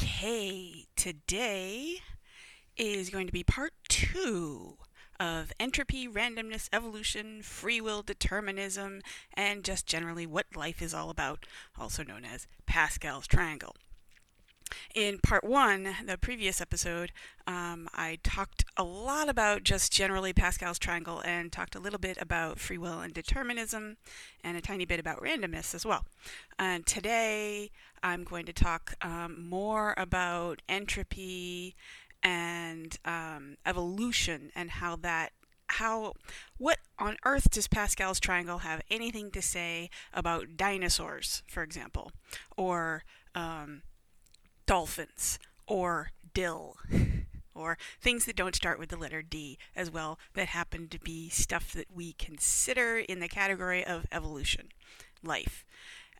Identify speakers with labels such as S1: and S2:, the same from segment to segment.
S1: Okay, today is going to be part two of entropy, randomness, evolution, free will, determinism, and just generally what life is all about, also known as Pascal's triangle. In part one, the previous episode, um, I talked a lot about just generally Pascal's triangle and talked a little bit about free will and determinism and a tiny bit about randomness as well. And today, I'm going to talk um, more about entropy and um, evolution and how that how what on earth does Pascal's triangle have anything to say about dinosaurs, for example, or um, dolphins, or dill, or things that don't start with the letter D as well that happen to be stuff that we consider in the category of evolution, life,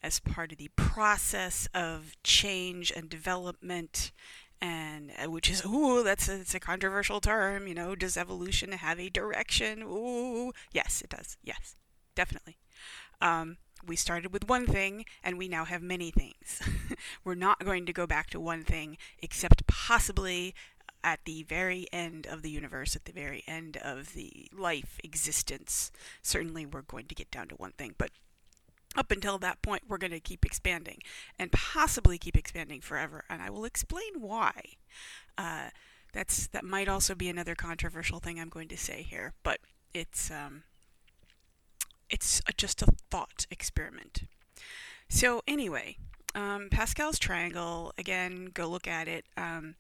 S1: as part of the process of change and development. And uh, which is ooh that's a, it's a controversial term you know does evolution have a direction? Ooh yes it does. Yes definitely. Um, we started with one thing and we now have many things we're not going to go back to one thing except possibly at the very end of the universe at the very end of the life existence certainly we're going to get down to one thing but up until that point, we're going to keep expanding and possibly keep expanding forever. And I will explain why. Uh, that's that might also be another controversial thing I'm going to say here, but it's um, it's a, just a thought experiment. So anyway, um, Pascal's triangle again. Go look at it. Um,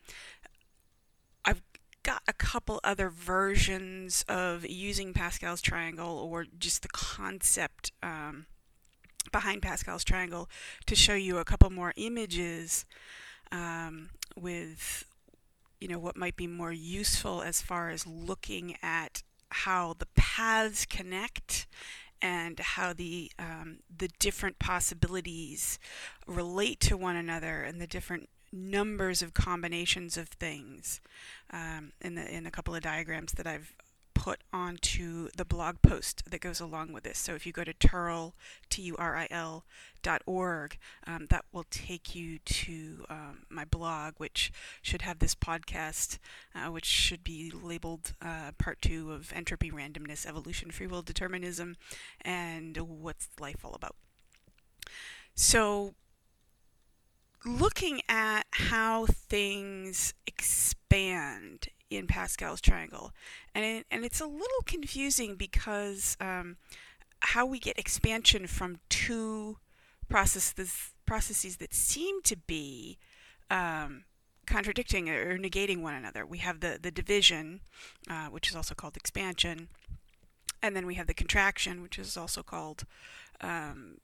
S1: I've got a couple other versions of using Pascal's triangle or just the concept um, behind Pascal's triangle to show you a couple more images um, with you know what might be more useful as far as looking at how the paths connect and how the um, the different possibilities relate to one another and the different numbers of combinations of things um, in the in a couple of diagrams that I've put onto the blog post that goes along with this. So if you go to Turil, T-U-R-I-L dot org, um, that will take you to um, my blog, which should have this podcast, uh, which should be labeled uh, part two of entropy, randomness, evolution, free will, determinism, and what's life all about. So looking at how things expand in Pascal's triangle. And, and it's a little confusing because um, how we get expansion from two processes, processes that seem to be um, contradicting or negating one another. We have the, the division, uh, which is also called expansion, and then we have the contraction, which is also called um,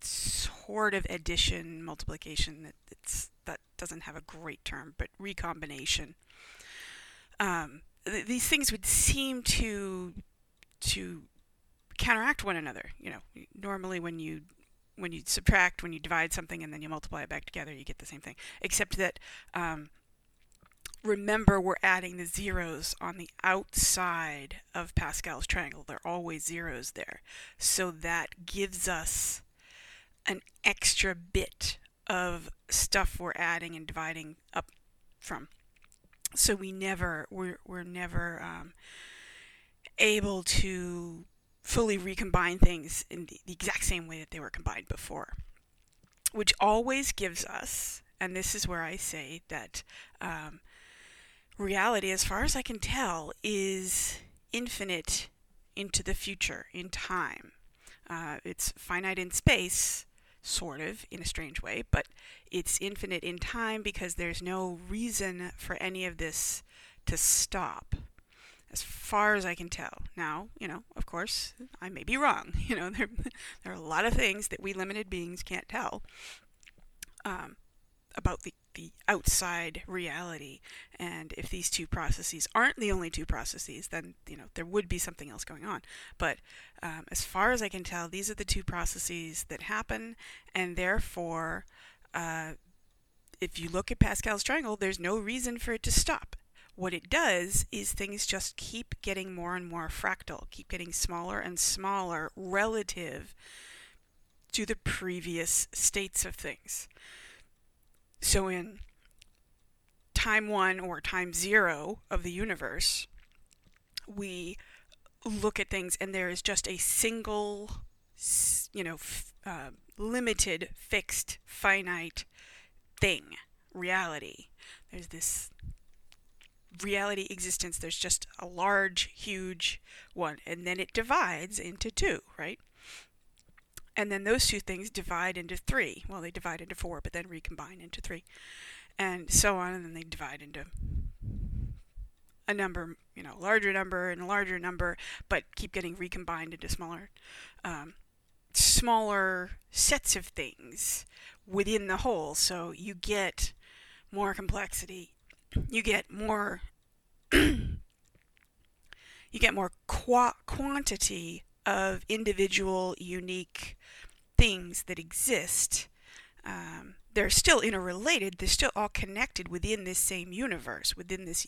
S1: sort of addition, multiplication. That, it's, that doesn't have a great term, but recombination um, th- these things would seem to to counteract one another. You know, normally when you when you subtract, when you divide something and then you multiply it back together, you get the same thing. Except that um, remember we're adding the zeros on the outside of Pascal's triangle. There are always zeros there. So that gives us an extra bit of stuff we're adding and dividing up from so we never we're, we're never um, able to fully recombine things in the, the exact same way that they were combined before which always gives us and this is where i say that um, reality as far as i can tell is infinite into the future in time. Uh, it's finite in space sort of, in a strange way, but it's infinite in time because there's no reason for any of this to stop, as far as I can tell. Now, you know, of course, I may be wrong. You know, there, there are a lot of things that we limited beings can't tell. Um, about the, the outside reality. And if these two processes aren't the only two processes, then you know there would be something else going on. But um, as far as I can tell, these are the two processes that happen, and therefore, uh, if you look at Pascal's triangle, there's no reason for it to stop. What it does is things just keep getting more and more fractal, keep getting smaller and smaller relative to the previous states of things. So in time one or time zero of the universe, we look at things and there is just a single, you know, f- uh, limited, fixed, finite thing, reality. There's this reality existence. There's just a large, huge one, and then it divides into two, right? And then those two things divide into three. Well, they divide into four, but then recombine into three. And so on, and then they divide into a number, you know, larger number and a larger number, but keep getting recombined into smaller, um, smaller sets of things within the whole. So you get more complexity, you get more, you get more qua- quantity of individual, unique things that exist. Um, they're still interrelated. They're still all connected within this same universe, within this,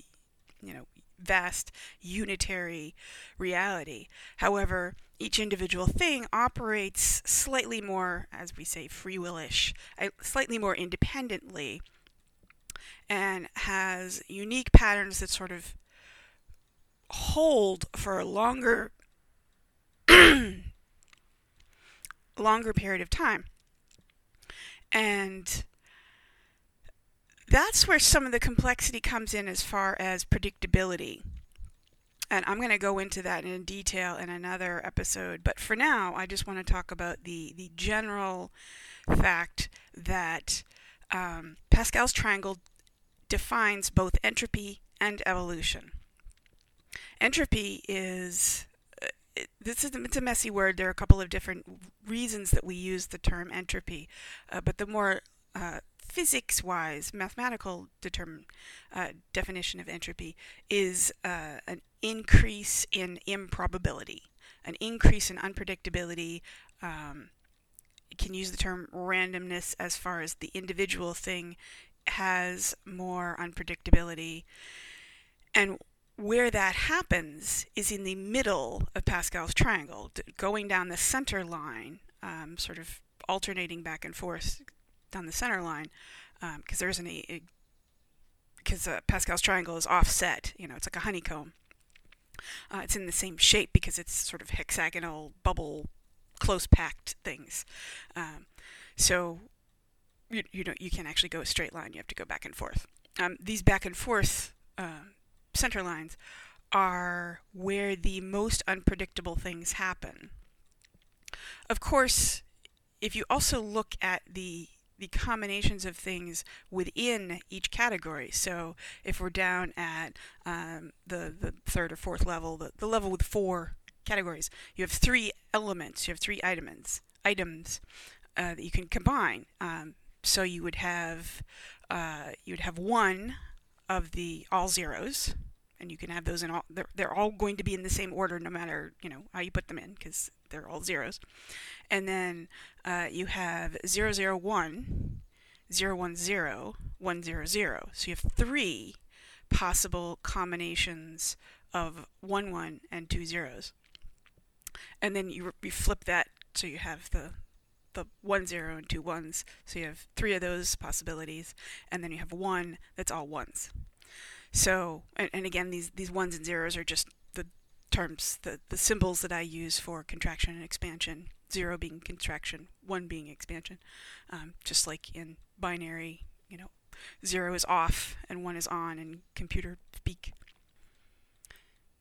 S1: you know, vast unitary reality. However, each individual thing operates slightly more, as we say, free willish, uh, slightly more independently, and has unique patterns that sort of hold for a longer longer period of time. And that's where some of the complexity comes in as far as predictability. And I'm going to go into that in detail in another episode. But for now, I just want to talk about the, the general fact that um, Pascal's triangle defines both entropy and evolution. Entropy is this is it's a messy word. There are a couple of different reasons that we use the term entropy, uh, but the more uh, physics-wise, mathematical determine, uh, definition of entropy is uh, an increase in improbability, an increase in unpredictability. Um, you can use the term randomness as far as the individual thing has more unpredictability. And where that happens is in the middle of Pascal's triangle, going down the center line, um, sort of alternating back and forth down the center line, because um, there isn't a, because uh, Pascal's triangle is offset. You know, it's like a honeycomb. Uh, it's in the same shape because it's sort of hexagonal bubble, close packed things. Um, so you you know you can't actually go a straight line. You have to go back and forth. Um, these back and forth uh, center lines are where the most unpredictable things happen. Of course, if you also look at the the combinations of things within each category. So if we're down at um, the the third or fourth level, the, the level with four categories, you have three elements. You have three items items uh, that you can combine. Um, so you would have uh, you would have one of the all zeros, and you can have those in all. They're, they're all going to be in the same order, no matter you know how you put them in, because they're all zeros. And then uh, you have 001, 010, 100. So you have three possible combinations of one one and two zeros. And then you, you flip that so you have the the one zero and two ones. So you have three of those possibilities, and then you have one that's all ones. So, and, and again, these, these ones and zeros are just the terms, the, the symbols that I use for contraction and expansion. Zero being contraction, one being expansion. Um, just like in binary, you know, zero is off and one is on in computer speak.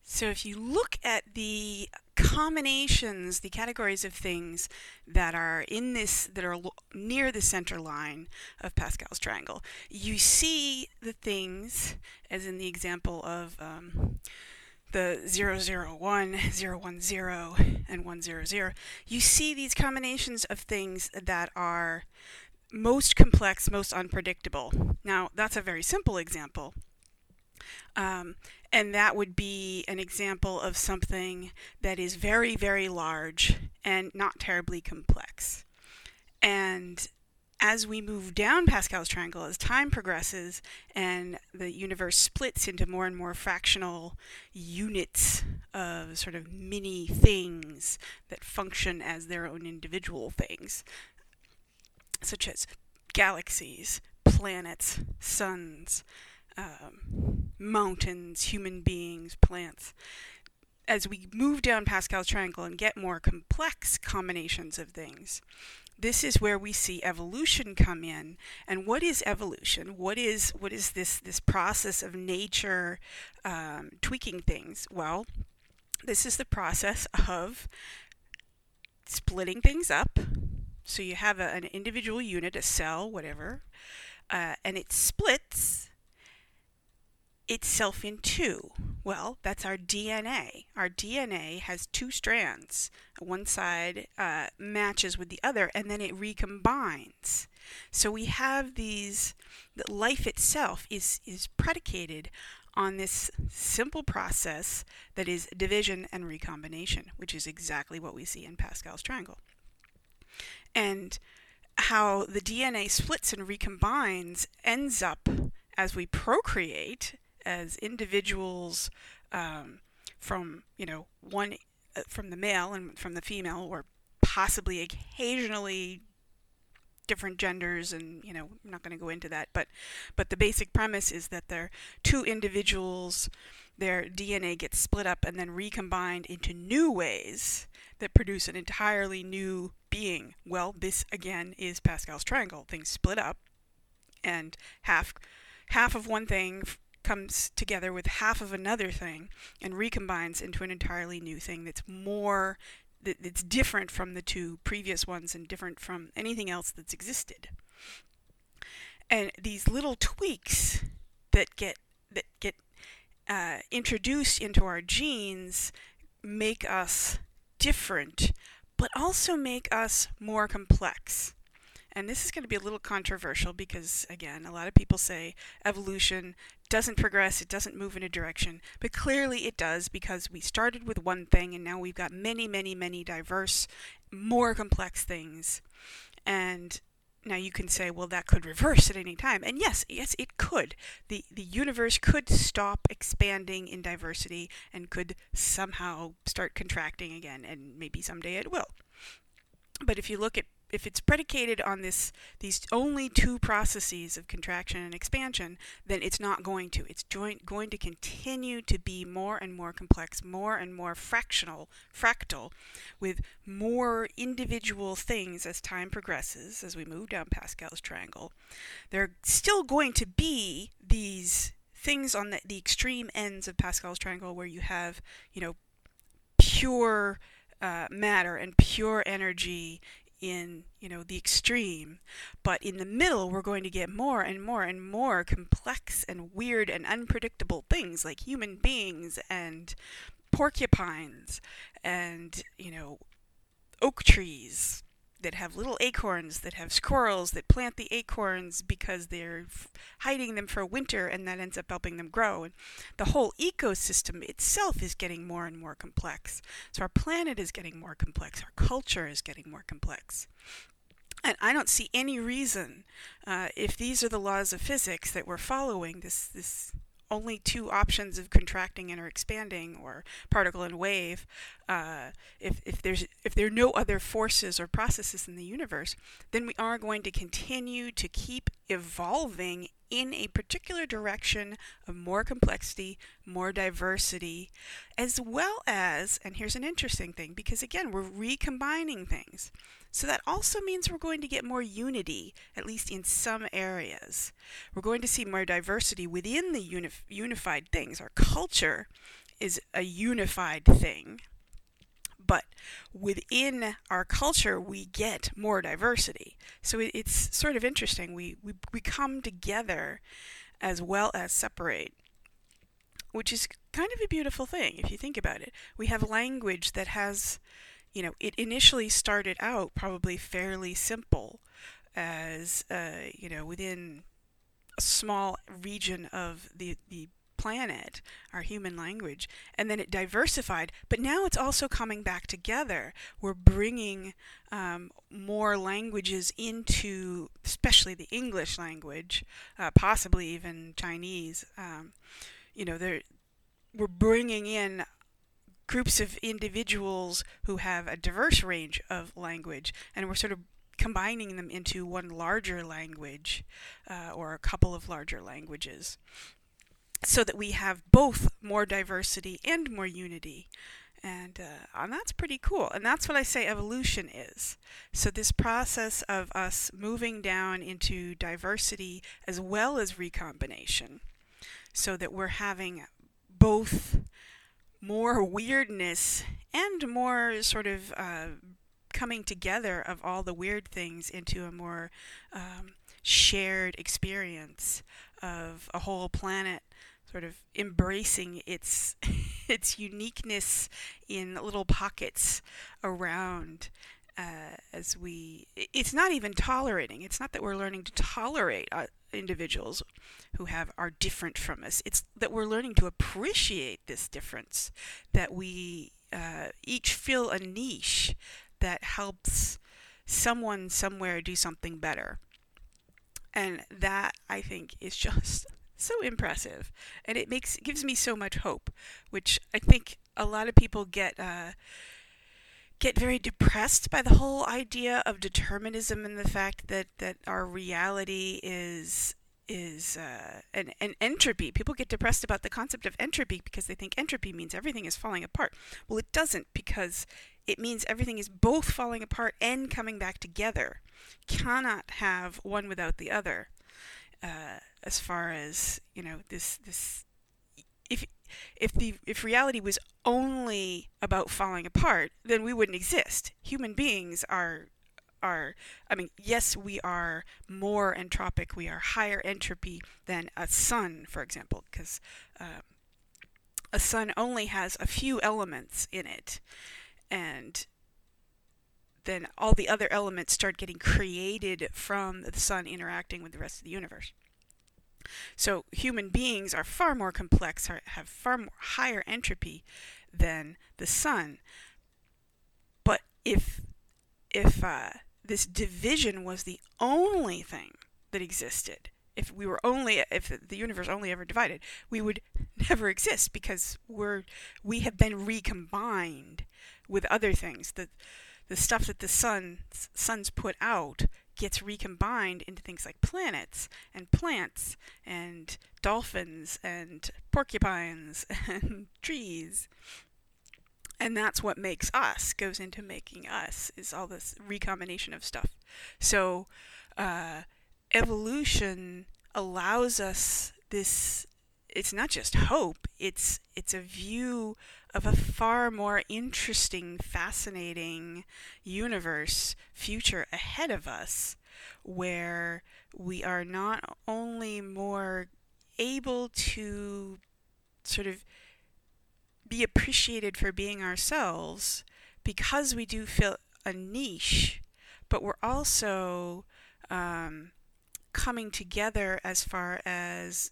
S1: So if you look at the combinations, the categories of things that are in this, that are near the center line of Pascal's triangle, you see the things, as in the example of um, the 001, 010, and 100, you see these combinations of things that are most complex, most unpredictable. Now, that's a very simple example. Um, and that would be an example of something that is very, very large and not terribly complex. And as we move down Pascal's triangle, as time progresses and the universe splits into more and more fractional units of sort of mini things that function as their own individual things, such as galaxies, planets, suns, um, mountains, human beings, plants. As we move down Pascal's triangle and get more complex combinations of things, this is where we see evolution come in. And what is evolution? What is what is this this process of nature um, tweaking things? Well, this is the process of splitting things up. So you have a, an individual unit, a cell, whatever, uh, and it splits itself in two. Well, that's our DNA. Our DNA has two strands. One side uh, matches with the other, and then it recombines. So we have these. Life itself is is predicated on this simple process that is division and recombination, which is exactly what we see in Pascal's triangle. And how the DNA splits and recombines ends up as we procreate as individuals um, from you know one uh, from the male and from the female, or possibly occasionally different genders and you know I'm not going to go into that but but the basic premise is that they're two individuals their DNA gets split up and then recombined into new ways that produce an entirely new being. Well this again is Pascal's triangle. Things split up and half half of one thing comes together with half of another thing and recombines into an entirely new thing that's more that's different from the two previous ones and different from anything else that's existed. And these little tweaks that get that get uh, introduced into our genes make us different, but also make us more complex. And this is going to be a little controversial because, again, a lot of people say evolution doesn't progress, it doesn't move in a direction. But clearly it does because we started with one thing and now we've got many, many, many diverse, more complex things. And now you can say, well, that could reverse at any time. And yes, yes, it could. The, the universe could stop expanding in diversity and could somehow start contracting again, and maybe someday it will. But if you look at if it's predicated on this these only two processes of contraction and expansion, then it's not going to. It's joint, going to continue to be more and more complex, more and more fractional, fractal, with more individual things as time progresses, as we move down Pascal's triangle. There are still going to be these things on the, the extreme ends of Pascal's triangle where you have, you know, pure uh, matter and pure energy in you know the extreme. But in the middle we're going to get more and more and more complex and weird and unpredictable things like human beings and porcupines and you know oak trees that have little acorns, that have squirrels that plant the acorns because they're f- hiding them for winter and that ends up helping them grow. And the whole ecosystem itself is getting more and more complex. So our planet is getting more complex, our culture is getting more complex. And I don't see any reason, uh, if these are the laws of physics that we're following, this this only two options of contracting and or expanding or particle and wave uh, if, if there's if there are no other forces or processes in the universe then we are going to continue to keep evolving in a particular direction of more complexity, more diversity, as well as, and here's an interesting thing, because again, we're recombining things. So that also means we're going to get more unity, at least in some areas. We're going to see more diversity within the unif- unified things. Our culture is a unified thing, but within our culture we get more diversity so it, it's sort of interesting we, we we come together as well as separate which is kind of a beautiful thing if you think about it we have language that has you know, it initially started out probably fairly simple. as uh, you know within a small region of the the planet, our human language, and then it diversified. But now it's also coming back together. We're bringing um, more languages into, especially the English language, uh, possibly even Chinese. Um, you know, we're bringing in groups of individuals who have a diverse range of language, and we're sort of combining them into one larger language uh, or a couple of larger languages so that we have both more diversity and more unity. And, uh, and that's pretty cool. And that's what I say evolution is. So, this process of us moving down into diversity as well as recombination, so that we're having both more weirdness and more sort of uh, coming together of all the weird things into a more um, shared experience of a whole planet sort of embracing its its uniqueness in little pockets around uh, as we it's not even tolerating. It's not that we're learning to tolerate uh, individuals who have are different from us. It's that we're learning to appreciate this difference that we uh, each fill a niche that helps someone somewhere do something better. And that i think is just so impressive, and it makes gives me so much hope, which I think a lot of people get uh, get very depressed by the whole idea of determinism and the fact that that our reality is is uh, an, an entropy. People get depressed about the concept of entropy because they think entropy means everything is falling apart. Well, it doesn't because it means everything is both falling apart and coming back together. Cannot have one without the other. Uh, as far as you know this this if the if reality was only about falling apart then we wouldn't exist. Human beings are are i mean yes we are more entropic we are higher entropy than a sun for example because uh, a sun only has a few elements in it and then all the other elements start getting created from the sun interacting with the rest of the universe so human beings are far more complex, have far more higher entropy than the sun. But if if uh, this division was the only thing that existed, if we were only if the universe only ever divided, we would never exist because we're we have been recombined with other things. The the stuff that the sun suns put out gets recombined into things like planets and plants and dolphins and porcupines and trees. And that's what makes us, goes into making us, is all this recombination of stuff. So, uh, evolution allows us this it's not just hope it's it's a view of a far more interesting, fascinating universe future ahead of us where we are not only more able to sort of be appreciated for being ourselves because we do fill a niche, but we're also um, coming together as far as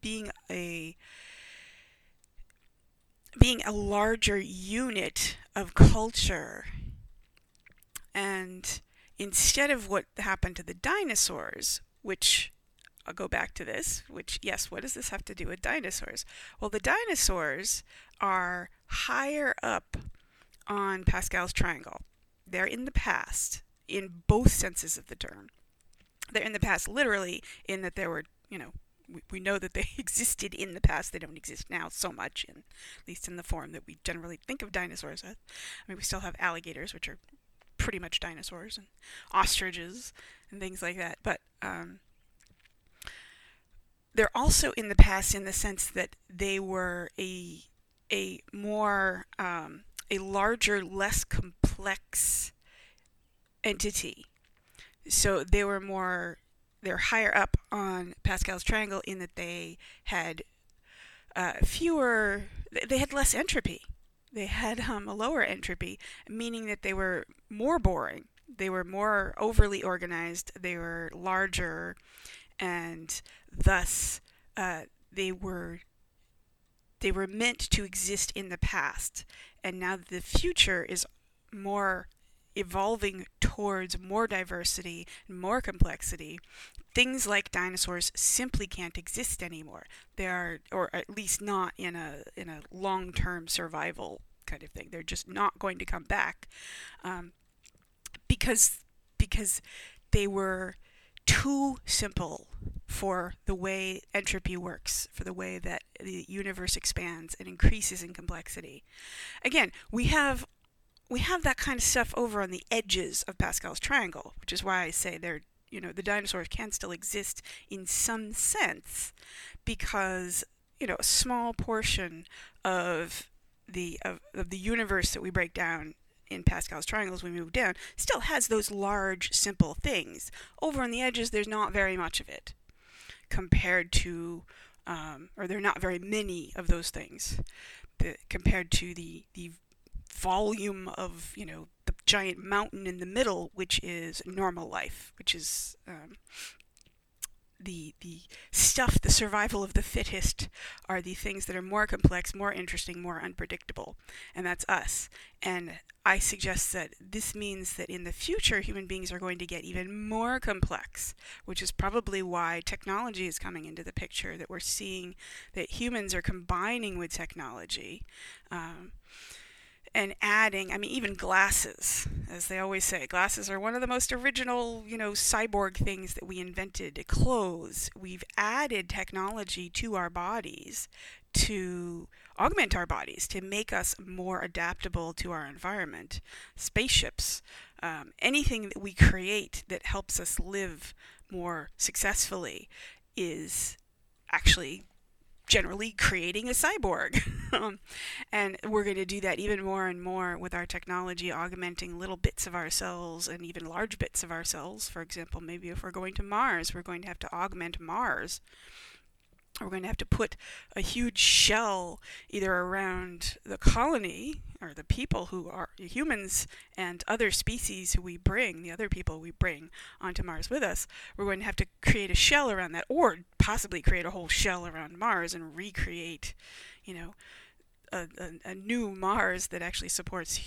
S1: being a being a larger unit of culture. And instead of what happened to the dinosaurs, which I'll go back to this, which, yes, what does this have to do with dinosaurs? Well, the dinosaurs are higher up on Pascal's triangle. They're in the past, in both senses of the term. They're in the past literally, in that there were, you know, we, we know that they existed in the past. They don't exist now so much, in, at least in the form that we generally think of dinosaurs as. I mean, we still have alligators, which are pretty much dinosaurs, and ostriches and things like that. But um, they're also in the past in the sense that they were a a more um, a larger, less complex entity. So they were more they're higher up on Pascal's triangle in that they had uh, fewer, they had less entropy. They had um, a lower entropy, meaning that they were more boring. They were more overly organized, they were larger, and thus uh, they were they were meant to exist in the past. And now the future is more evolving towards more diversity and more complexity things like dinosaurs simply can't exist anymore they are or at least not in a in a long-term survival kind of thing they're just not going to come back um, because because they were too simple for the way entropy works, for the way that the universe expands and increases in complexity. Again, we have we have that kind of stuff over on the edges of Pascal's triangle, which is why I say they're you know the dinosaurs can still exist in some sense because you know a small portion of the of, of the universe that we break down in Pascal's triangles we move down still has those large simple things. Over on the edges there's not very much of it compared to um, or there are not very many of those things the, compared to the the volume of you know the giant mountain in the middle which is normal life which is um, the the stuff, the survival of the fittest, are the things that are more complex, more interesting, more unpredictable, and that's us. And I suggest that this means that in the future, human beings are going to get even more complex, which is probably why technology is coming into the picture. That we're seeing that humans are combining with technology. Um, and adding, I mean, even glasses, as they always say, glasses are one of the most original, you know, cyborg things that we invented. Clothes, we've added technology to our bodies to augment our bodies, to make us more adaptable to our environment. Spaceships, um, anything that we create that helps us live more successfully is actually generally creating a cyborg. Um, and we're going to do that even more and more with our technology, augmenting little bits of ourselves and even large bits of ourselves. For example, maybe if we're going to Mars, we're going to have to augment Mars we're going to have to put a huge shell either around the colony or the people who are humans and other species who we bring, the other people we bring onto Mars with us. We're going to have to create a shell around that, or possibly create a whole shell around Mars and recreate, you know, a, a, a new Mars that actually supports,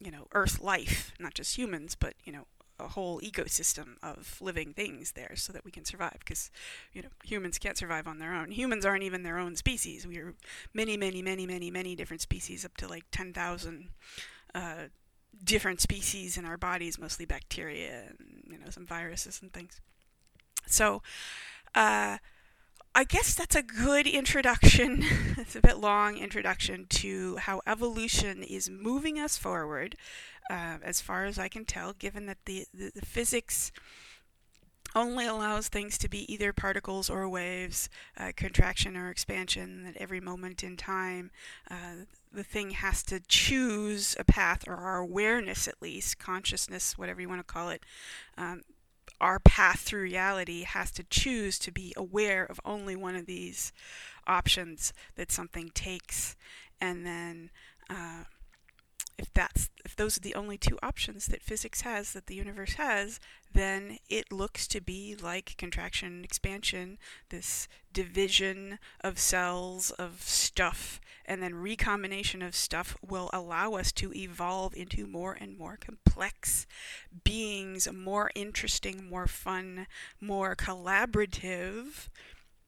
S1: you know, Earth life, not just humans, but you know, a whole ecosystem of living things there so that we can survive because you know humans can't survive on their own. Humans aren't even their own species. We are many many many many many different species up to like 10,000 uh, different species in our bodies mostly bacteria and you know some viruses and things. So uh, I guess that's a good introduction. it's a bit long introduction to how evolution is moving us forward uh, as far as I can tell, given that the, the, the, physics only allows things to be either particles or waves, uh, contraction or expansion at every moment in time. Uh, the thing has to choose a path, or our awareness at least, consciousness, whatever you want to call it. Um, our path through reality has to choose to be aware of only one of these options that something takes, and then uh, if that's if those are the only two options that physics has that the universe has then it looks to be like contraction and expansion this division of cells of stuff and then recombination of stuff will allow us to evolve into more and more complex beings more interesting more fun more collaborative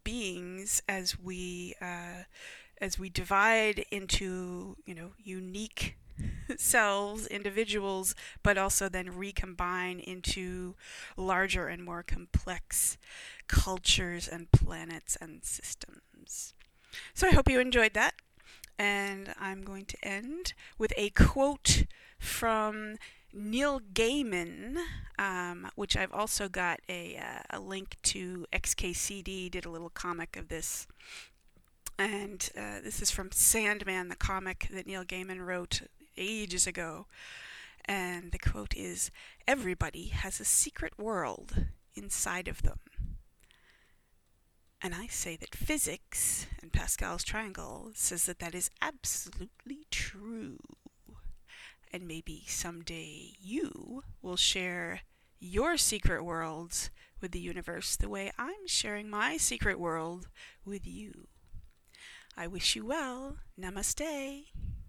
S1: beings as we uh, as we divide into you know unique cells, individuals, but also then recombine into larger and more complex cultures and planets and systems. So I hope you enjoyed that. And I'm going to end with a quote from Neil Gaiman, um, which I've also got a, uh, a link to. XKCD did a little comic of this and uh, this is from Sandman, the comic that Neil Gaiman wrote ages ago. And the quote is Everybody has a secret world inside of them. And I say that physics and Pascal's triangle says that that is absolutely true. and maybe someday you will share your secret worlds with the universe the way I'm sharing my secret world with you. I wish you well. Namaste.